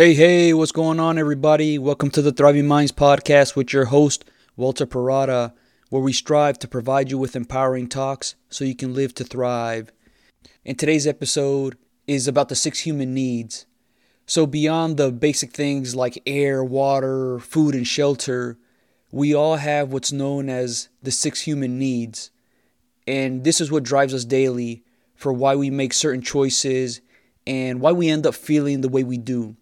Hey, hey, what's going on, everybody? Welcome to the Thriving Minds podcast with your host, Walter Parada, where we strive to provide you with empowering talks so you can live to thrive. And today's episode is about the six human needs. So, beyond the basic things like air, water, food, and shelter, we all have what's known as the six human needs. And this is what drives us daily for why we make certain choices and why we end up feeling the way we do.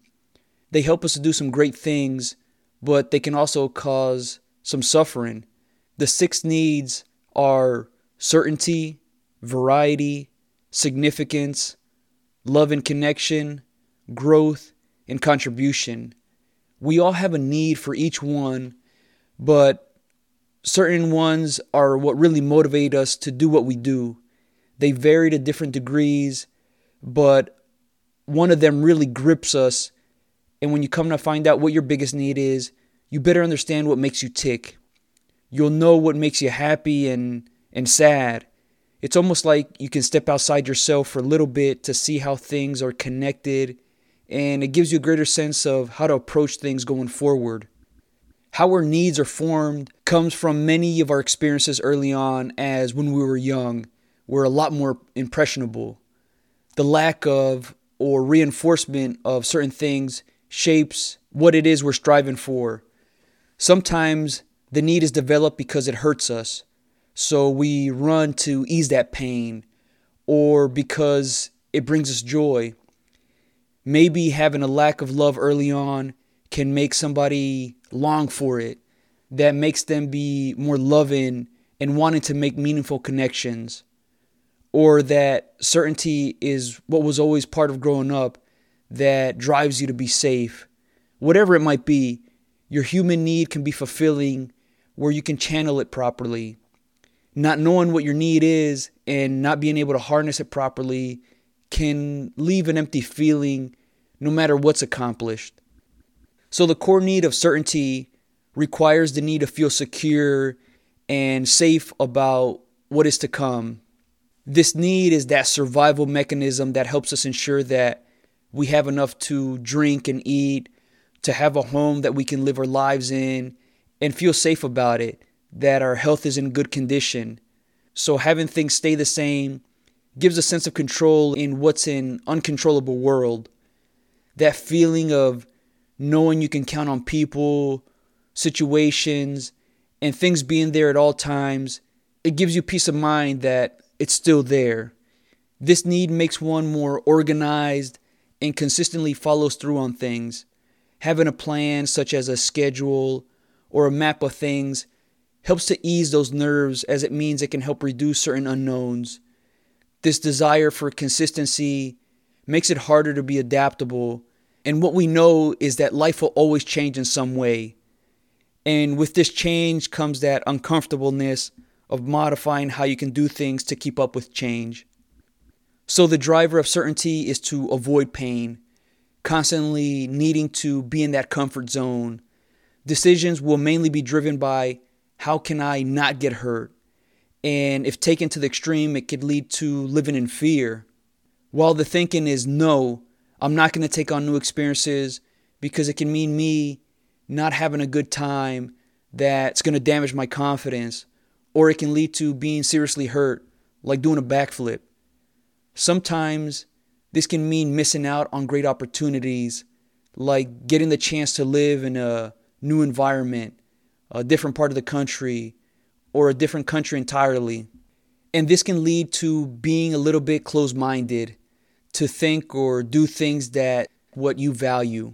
They help us to do some great things, but they can also cause some suffering. The six needs are certainty, variety, significance, love and connection, growth, and contribution. We all have a need for each one, but certain ones are what really motivate us to do what we do. They vary to different degrees, but one of them really grips us and when you come to find out what your biggest need is, you better understand what makes you tick. You'll know what makes you happy and, and sad. It's almost like you can step outside yourself for a little bit to see how things are connected, and it gives you a greater sense of how to approach things going forward. How our needs are formed comes from many of our experiences early on, as when we were young, we're a lot more impressionable. The lack of or reinforcement of certain things shapes what it is we're striving for. Sometimes the need is developed because it hurts us. So we run to ease that pain or because it brings us joy. Maybe having a lack of love early on can make somebody long for it. That makes them be more loving and wanting to make meaningful connections. Or that certainty is what was always part of growing up that drives you to be safe. Whatever it might be, your human need can be fulfilling where you can channel it properly. Not knowing what your need is and not being able to harness it properly can leave an empty feeling no matter what's accomplished. So, the core need of certainty requires the need to feel secure and safe about what is to come. This need is that survival mechanism that helps us ensure that we have enough to drink and eat, to have a home that we can live our lives in and feel safe about it, that our health is in good condition. So having things stay the same gives a sense of control in what's an uncontrollable world. That feeling of knowing you can count on people, situations, and things being there at all times, it gives you peace of mind that it's still there. This need makes one more organized and consistently follows through on things. Having a plan, such as a schedule or a map of things, helps to ease those nerves as it means it can help reduce certain unknowns. This desire for consistency makes it harder to be adaptable, and what we know is that life will always change in some way. And with this change comes that uncomfortableness of modifying how you can do things to keep up with change. So the driver of certainty is to avoid pain, constantly needing to be in that comfort zone. Decisions will mainly be driven by how can I not get hurt? And if taken to the extreme, it could lead to living in fear. While the thinking is no, I'm not going to take on new experiences because it can mean me not having a good time that's going to damage my confidence, or it can lead to being seriously hurt, like doing a backflip. Sometimes this can mean missing out on great opportunities, like getting the chance to live in a new environment, a different part of the country, or a different country entirely. And this can lead to being a little bit closed minded to think or do things that what you value.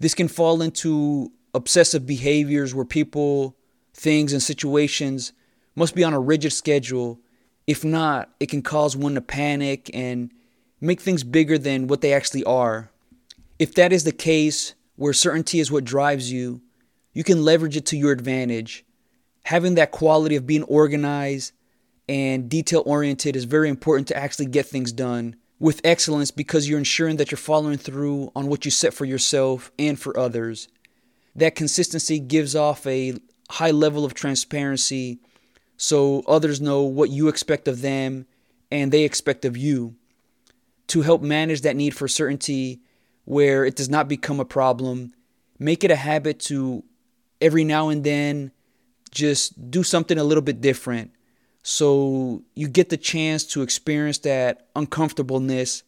This can fall into obsessive behaviors where people, things, and situations must be on a rigid schedule if not, it can cause one to panic and make things bigger than what they actually are. If that is the case, where certainty is what drives you, you can leverage it to your advantage. Having that quality of being organized and detail oriented is very important to actually get things done with excellence because you're ensuring that you're following through on what you set for yourself and for others. That consistency gives off a high level of transparency so others know what you expect of them and they expect of you. To help manage that need for certainty, where it does not become a problem. Make it a habit to every now and then just do something a little bit different so you get the chance to experience that uncomfortableness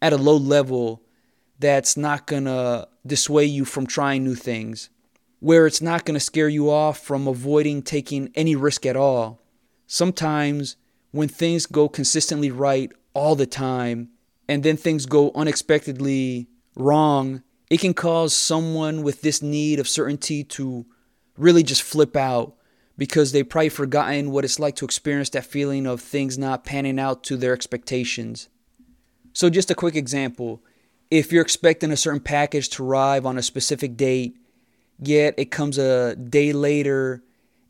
at a low level that's not to dissuade you from trying new things, where it's not going to scare you off from avoiding taking any risk at all. Sometimes when things go consistently right all the time and then things go unexpectedly wrong, it can cause someone with this need of certainty to really just flip out because they've probably forgotten what it's like to experience that feeling of things not panning out to their expectations. So, just a quick example if you're expecting a certain package to arrive on a specific date, yet it comes a day later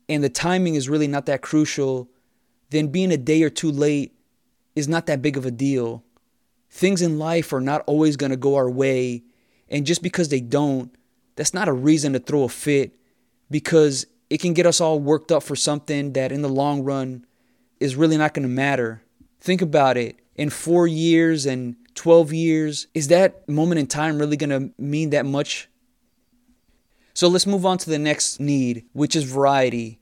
and the timing is really not that crucial, then being a day or two late is not that big of a deal. Things in life are not always going to go our way, and just because they don't, that's not a reason to throw a fit because it can get us all worked up for something that in the long run is really not going to matter. Think about it. In four years and 12 years, is that moment in time really going to mean that much? So let's move on to the next need, which is variety.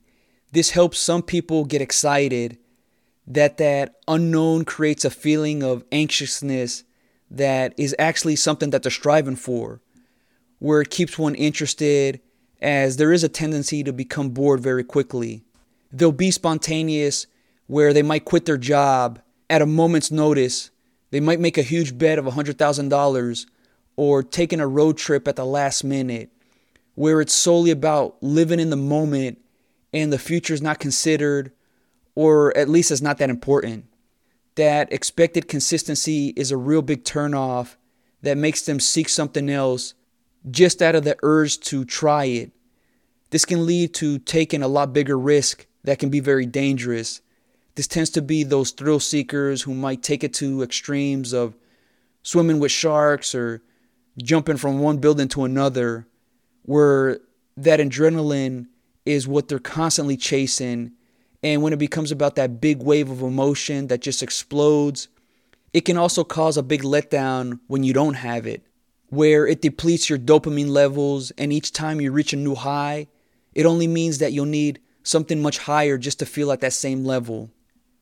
This helps some people get excited that that unknown creates a feeling of anxiousness that is actually something that they're striving for, where it keeps one interested as there is a tendency to become bored very quickly. They'll be spontaneous where they might quit their job at a moment's notice. They might make a huge bet of $100,000 or taking a road trip at the last minute where it's solely about living in the moment and the future is not considered or at least it's not that important. That expected consistency is a real big turnoff that makes them seek something else just out of the urge to try it. This can lead to taking a lot bigger risk that can be very dangerous. This tends to be those thrill seekers who might take it to extremes of swimming with sharks or jumping from one building to another, where that adrenaline is what they're constantly chasing. And when it becomes about that big wave of emotion that just explodes, it can also cause a big letdown when you don't have it where it depletes your dopamine levels, and each time you reach a new high, it only means that you'll need something much higher just to feel at that same level.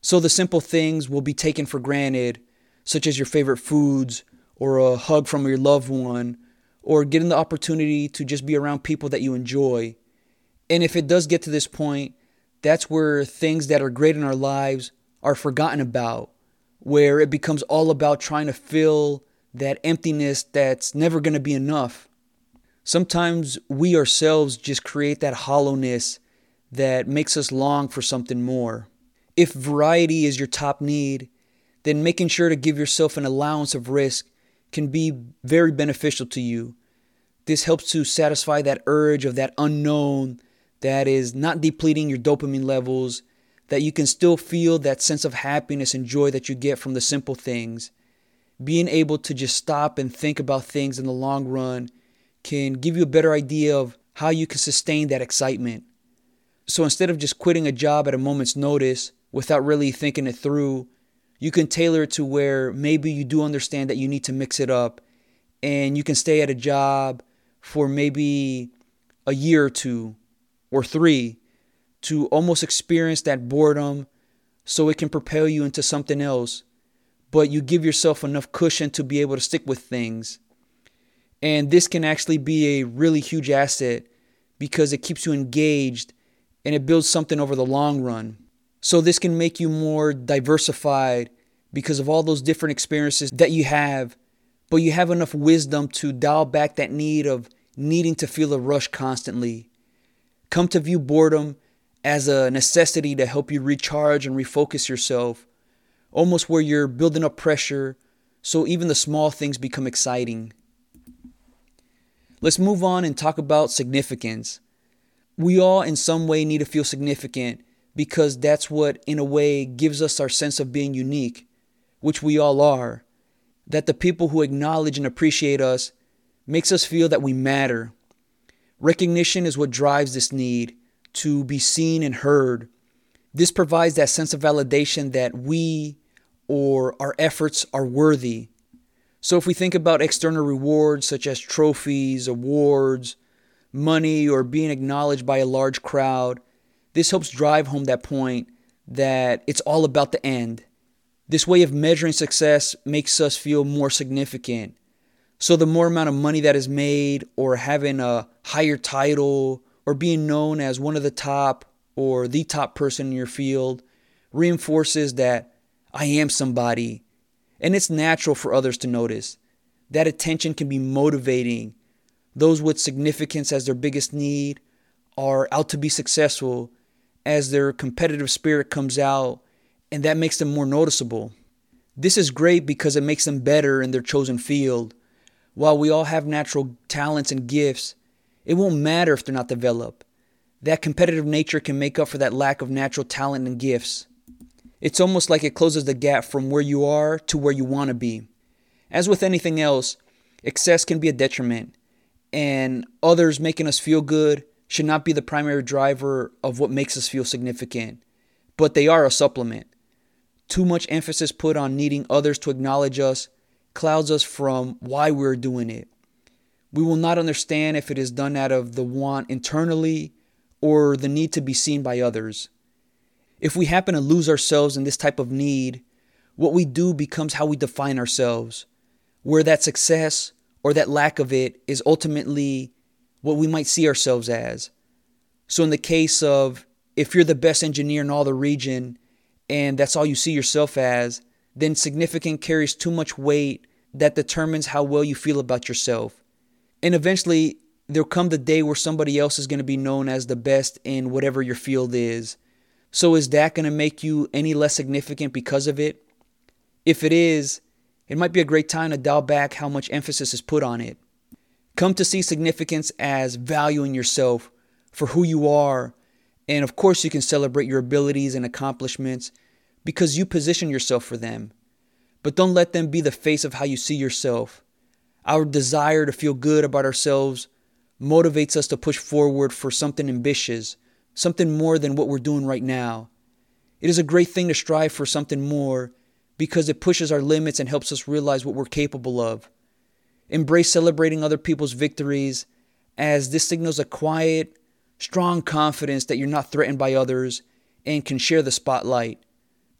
So the simple things will be taken for granted, such as your favorite foods, or a hug from your loved one, or getting the opportunity to just be around people that you enjoy. And if it does get to this point, that's where things that are great in our lives are forgotten about, where it becomes all about trying to fill that emptiness that's never going to be enough. Sometimes we ourselves just create that hollowness that makes us long for something more. If variety is your top need, then making sure to give yourself an allowance of risk can be very beneficial to you. This helps to satisfy that urge of that unknown that is not depleting your dopamine levels, that you can still feel that sense of happiness and joy that you get from the simple things being able to just stop and think about things in the long run can give you a better idea of how you can sustain that excitement. So instead of just quitting a job at a moment's notice without really thinking it through, you can tailor it to where maybe you do understand that you need to mix it up and you can stay at a job for maybe a year or two or three to almost experience that boredom so it can propel you into something else but you give yourself enough cushion to be able to stick with things. And this can actually be a really huge asset because it keeps you engaged and it builds something over the long run. So, this can make you more diversified because of all those different experiences that you have, but you have enough wisdom to dial back that need of needing to feel a rush constantly. Come to view boredom as a necessity to help you recharge and refocus yourself almost where you're building up pressure so even the small things become exciting. Let's move on and talk about significance. We all, in some way, need to feel significant because that's what, in a way, gives us our sense of being unique, which we all are. That the people who acknowledge and appreciate us makes us feel that we matter. Recognition is what drives this need to be seen and heard. This provides that sense of validation that we or our efforts are worthy. So, if we think about external rewards such as trophies, awards, money, or being acknowledged by a large crowd, this helps drive home that point that it's all about the end. This way of measuring success makes us feel more significant. So, the more amount of money that is made, or having a higher title, or being known as one of the top or the top person in your field, reinforces that I am somebody. And it's natural for others to notice. That attention can be motivating. Those with significance as their biggest need are out to be successful as their competitive spirit comes out, and that makes them more noticeable. This is great because it makes them better in their chosen field. While we all have natural talents and gifts, it won't matter if they're not developed. That competitive nature can make up for that lack of natural talent and gifts. It's almost like it closes the gap from where you are to where you want to be. As with anything else, excess can be a detriment, and others making us feel good should not be the primary driver of what makes us feel significant, but they are a supplement. Too much emphasis put on needing others to acknowledge us clouds us from why we're doing it. We will not understand if it is done out of the want internally or the need to be seen by others. If we happen to lose ourselves in this type of need, what we do becomes how we define ourselves, where that success or that lack of it is ultimately what we might see ourselves as. So, in the case of if you're the best engineer in all the region and that's all you see yourself as, then significant carries too much weight that determines how well you feel about yourself. And eventually, there'll come the day where somebody else is going to be known as the best in whatever your field is. So, is that going to make you any less significant because of it? If it is, it might be a great time to dial back how much emphasis is put on it. Come to see significance as valuing yourself for who you are. And of course, you can celebrate your abilities and accomplishments because you position yourself for them. But don't let them be the face of how you see yourself. Our desire to feel good about ourselves motivates us to push forward for something ambitious something more than what we're doing right now. It is a great thing to strive for something more because it pushes our limits and helps us realize what we're capable of. Embrace celebrating other people's victories as this signals a quiet, strong confidence that you're not threatened by others and can share the spotlight.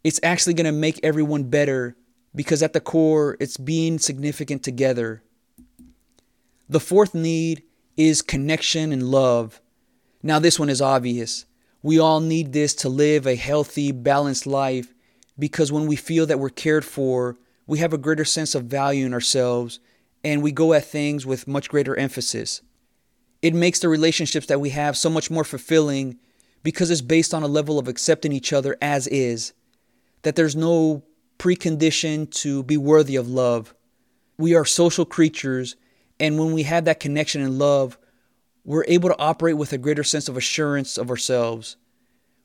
It's actually going to make everyone better because at the core, it's being significant together. The fourth need is connection and love. Now, this one is obvious. We all need this to live a healthy, balanced life because when we feel that we're cared for, we have a greater sense of value in ourselves and we go at things with much greater emphasis. It makes the relationships that we have so much more fulfilling because it's based on a level of accepting each other as is, that there's no precondition to be worthy of love. We are social creatures, and when we have that connection and love, we're able to operate with a greater sense of assurance of ourselves.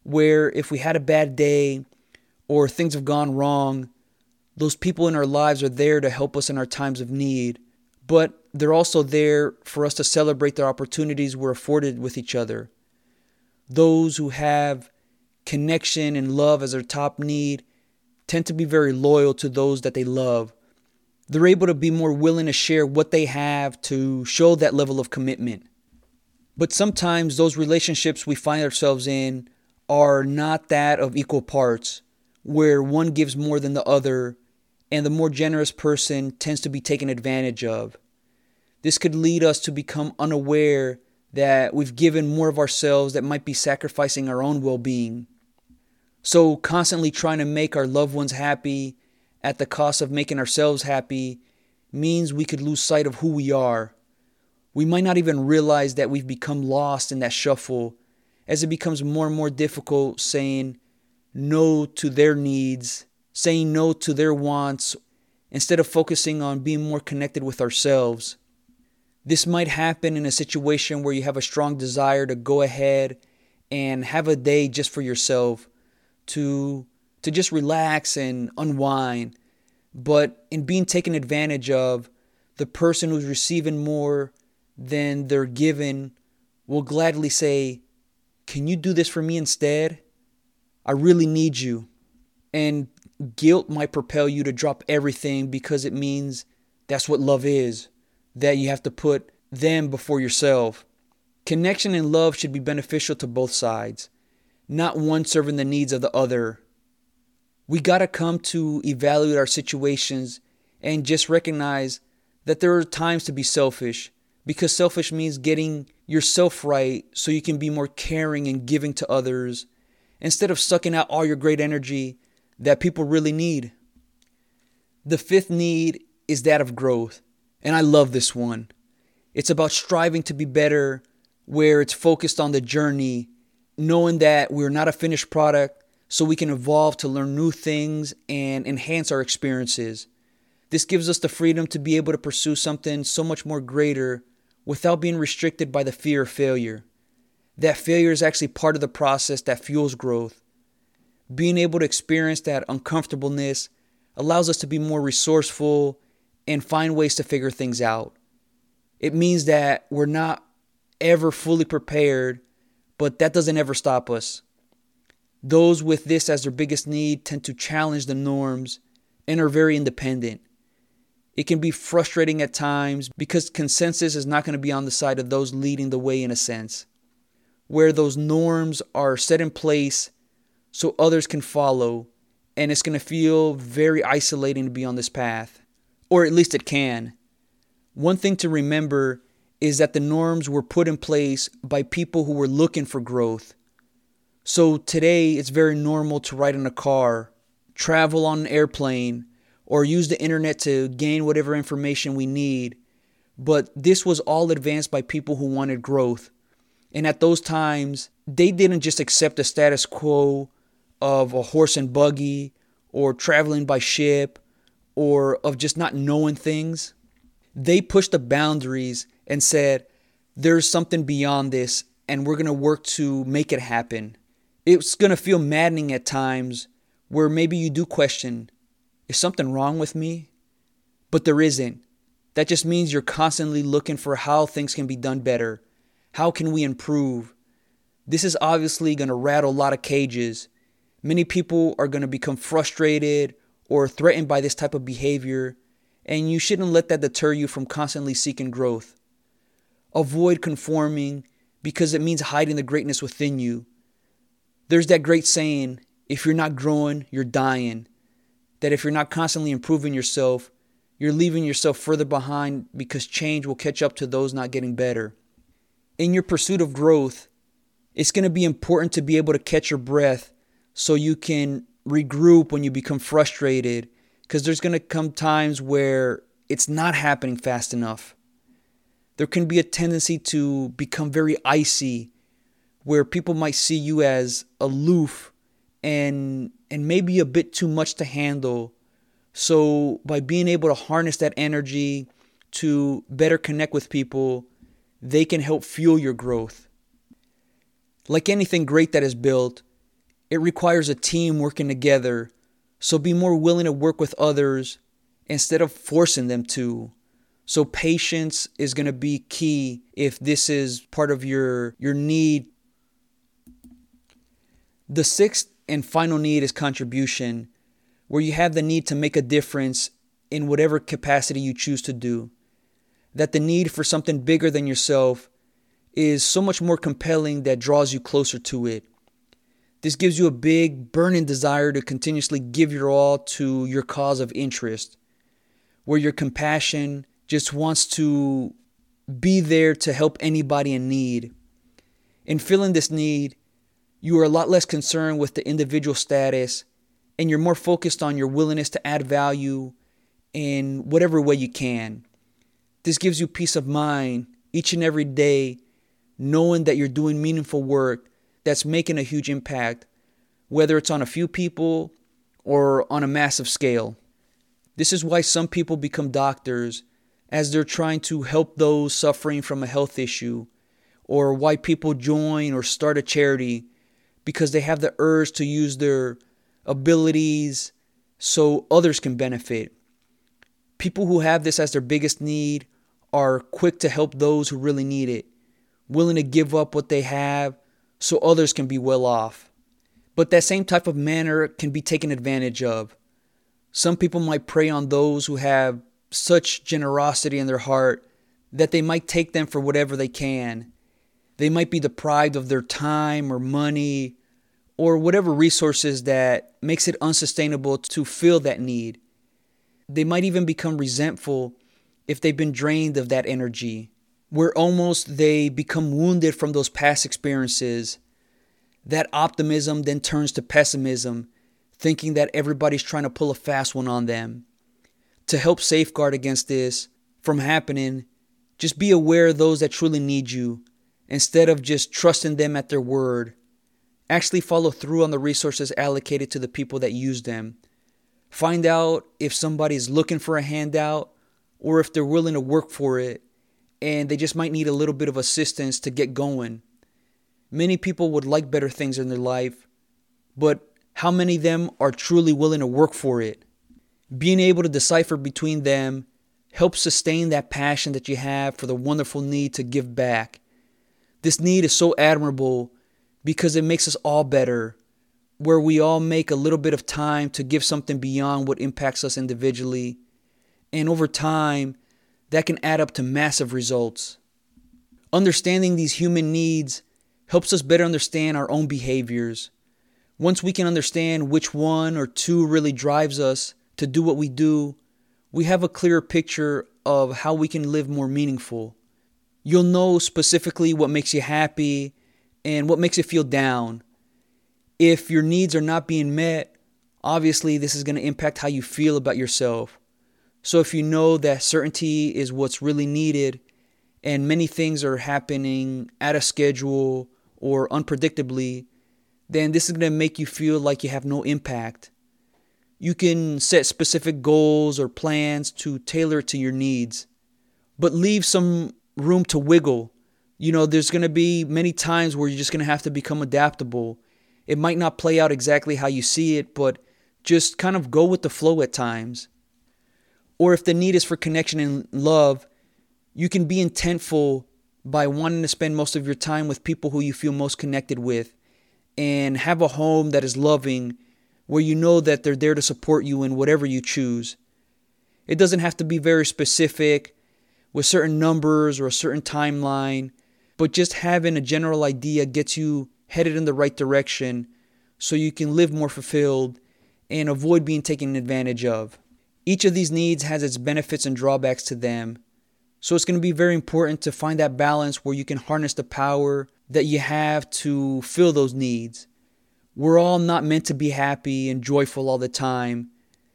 Where if we had a bad day or things have gone wrong, those people in our lives are there to help us in our times of need, but they're also there for us to celebrate the opportunities we're afforded with each other. Those who have connection and love as their top need tend to be very loyal to those that they love. They're able to be more willing to share what they have to show that level of commitment. But sometimes those relationships we find ourselves in are not that of equal parts, where one gives more than the other, and the more generous person tends to be taken advantage of. This could lead us to become unaware that we've given more of ourselves that might be sacrificing our own well being. So, constantly trying to make our loved ones happy at the cost of making ourselves happy means we could lose sight of who we are we might not even realize that we've become lost in that shuffle as it becomes more and more difficult saying no to their needs, saying no to their wants, instead of focusing on being more connected with ourselves. This might happen in a situation where you have a strong desire to go ahead and have a day just for yourself, to, to just relax and unwind. But in being taken advantage of, the person who's receiving more than they're given will gladly say, Can you do this for me instead? I really need you. And guilt might propel you to drop everything because it means That's what love is. That you have to put them before yourself. Connection and love should be beneficial to both sides, not one serving the needs of the other. We got to come to evaluate our situations and just recognize that there are times to be selfish because selfish means getting yourself right so you can be more caring and giving to others instead of sucking out all your great energy that people really need. The fifth need is that of growth, and I love this one. It's about striving to be better, where it's focused on the journey, knowing that we're not a finished product, so we can evolve to learn new things and enhance our experiences. This gives us the freedom to be able to pursue something so much more greater without being restricted by the fear of failure. That failure is actually part of the process that fuels growth. Being able to experience that uncomfortableness allows us to be more resourceful and find ways to figure things out. It means that we're not ever fully prepared, but that doesn't ever stop us. Those with this as their biggest need tend to challenge the norms and are very independent. It can be frustrating at times because consensus is not going to be on the side of those leading the way in a sense, where those norms are set in place so others can follow, and it's going to feel very isolating to be on this path, or at least it can. One thing to remember is that the norms were put in place by people who were looking for growth. So today it's very normal to ride in a car, travel on an airplane, or use the internet to gain whatever information we need. But this was all advanced by people who wanted growth. And at those times, they didn't just accept the status quo of a horse and buggy or traveling by ship or of just not knowing things. They pushed the boundaries and said, there's something beyond this, and we're going to work to make it happen. It's going to feel maddening at times where maybe you do question is something wrong with me? But there isn't. That just means you're constantly looking for how things can be done better. How can we improve? This is obviously going to rattle a lot of cages. Many people are going to become frustrated or threatened by this type of behavior, and you shouldn't let that deter you from constantly seeking growth. Avoid conforming because it means hiding the greatness within you. There's that great saying if you're not growing, you're dying that if you're not constantly improving yourself, you're leaving yourself further behind because change will catch up to those not getting better. In your pursuit of growth, it's going to be important to be able to catch your breath so you can regroup when you become frustrated because there's going to come times where it's not happening fast enough. There can be a tendency to become very icy where people might see you as aloof and and maybe a bit too much to handle. So, by being able to harness that energy to better connect with people, they can help fuel your growth. Like anything great that is built, it requires a team working together. So, be more willing to work with others instead of forcing them to. So, patience is going to be key if this is part of your, your need. The sixth and final need is contribution, where you have the need to make a difference in whatever capacity you choose to do. That the need for something bigger than yourself is so much more compelling that draws you closer to it. This gives you a big, burning desire to continuously give your all to your cause of interest, where your compassion just wants to be there to help anybody in need. In feeling this need, you are a lot less concerned with the individual status and you're more focused on your willingness to add value in whatever way you can. This gives you peace of mind each and every day, knowing that you're doing meaningful work that's making a huge impact, whether it's on a few people or on a massive scale. This is why some people become doctors as they're trying to help those suffering from a health issue, or why people join or start a charity because they have the urge to use their abilities so others can benefit. People who have this as their biggest need are quick to help those who really need it, willing to give up what they have so others can be well off. But that same type of manner can be taken advantage of. Some people might prey on those who have such generosity in their heart that they might take them for whatever they can. They might be deprived of their time or money or whatever resources that makes it unsustainable to fill that need. They might even become resentful if they've been drained of that energy, where almost they become wounded from those past experiences. That optimism then turns to pessimism, thinking that everybody's trying to pull a fast one on them. To help safeguard against this from happening, just be aware of those that truly need you instead of just trusting them at their word. Actually, follow through on the resources allocated to the people that use them. Find out if somebody's looking for a handout or if they're willing to work for it and they just might need a little bit of assistance to get going. Many people would like better things in their life, but how many of them are truly willing to work for it? Being able to decipher between them helps sustain that passion that you have for the wonderful need to give back. This need is so admirable because it makes us all better, where we all make a little bit of time to give something beyond what impacts us individually. And over time, that can add up to massive results. Understanding these human needs helps us better understand our own behaviors. Once we can understand which one or two really drives us to do what we do, we have a clearer picture of how we can live more meaningful. You'll know specifically what makes you happy and what makes you feel down. If your needs are not being met, obviously this is going to impact how you feel about yourself. So if you know that certainty is what's really needed and many things are happening at a schedule or unpredictably, then this is going to make you feel like you have no impact. You can set specific goals or plans to tailor to your needs, but leave some room to wiggle. You know, there's going to be many times where you're just going to have to become adaptable. It might not play out exactly how you see it, but just kind of go with the flow at times. Or if the need is for connection and love, you can be intentful by wanting to spend most of your time with people who you feel most connected with and have a home that is loving where you know that they're there to support you in whatever you choose. It doesn't have to be very specific with certain numbers or a certain timeline, but just having a general idea gets you headed in the right direction so you can live more fulfilled and avoid being taken advantage of. Each of these needs has its benefits and drawbacks to them. So it's going to be very important to find that balance where you can harness the power that you have to fill those needs. We're all not meant to be happy and joyful all the time,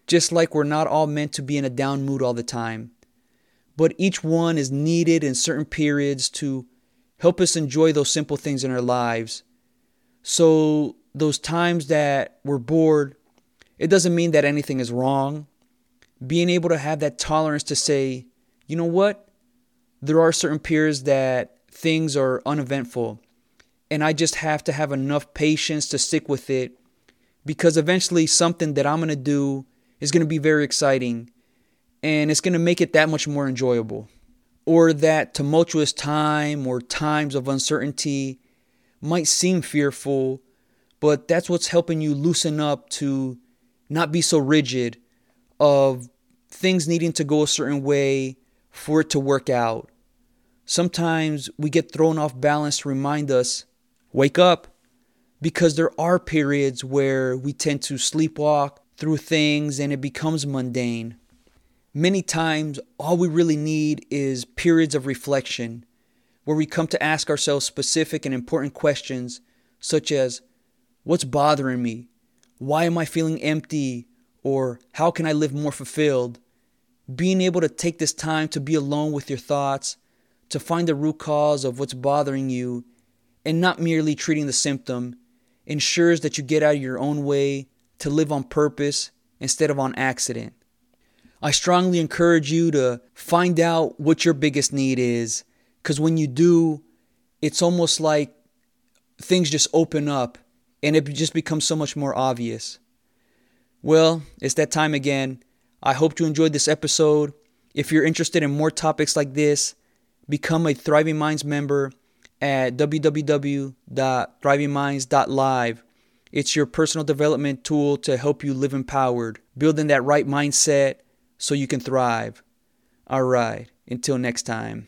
just like we're not all meant to be in a down mood all the time but each one is needed in certain periods to help us enjoy those simple things in our lives. So, those times that we're bored, it doesn't mean that anything is wrong. Being able to have that tolerance to say, you know what? There are certain periods that things are uneventful, and I just have to have enough patience to stick with it because eventually something that I'm going to do is going to be very exciting and it's going to make it that much more enjoyable. Or that tumultuous time or times of uncertainty might seem fearful, but that's what's helping you loosen up to not be so rigid of things needing to go a certain way for it to work out. Sometimes we get thrown off balance to remind us, wake up, because there are periods where we tend to sleepwalk through things and it becomes mundane. Many times, all we really need is periods of reflection where we come to ask ourselves specific and important questions such as What's bothering me? Why am I feeling empty? Or how can I live more fulfilled? Being able to take this time to be alone with your thoughts, to find the root cause of what's bothering you, and not merely treating the symptom, ensures that you get out of your own way to live on purpose instead of on accident. I strongly encourage you to find out what your biggest need is because when you do, it's almost like things just open up and it just becomes so much more obvious. Well, it's that time again. I hope you enjoyed this episode. If you're interested in more topics like this, become a Thriving Minds member at www.thrivingminds.live. It's your personal development tool to help you live empowered, building that right mindset so you can thrive. All right. Until next time.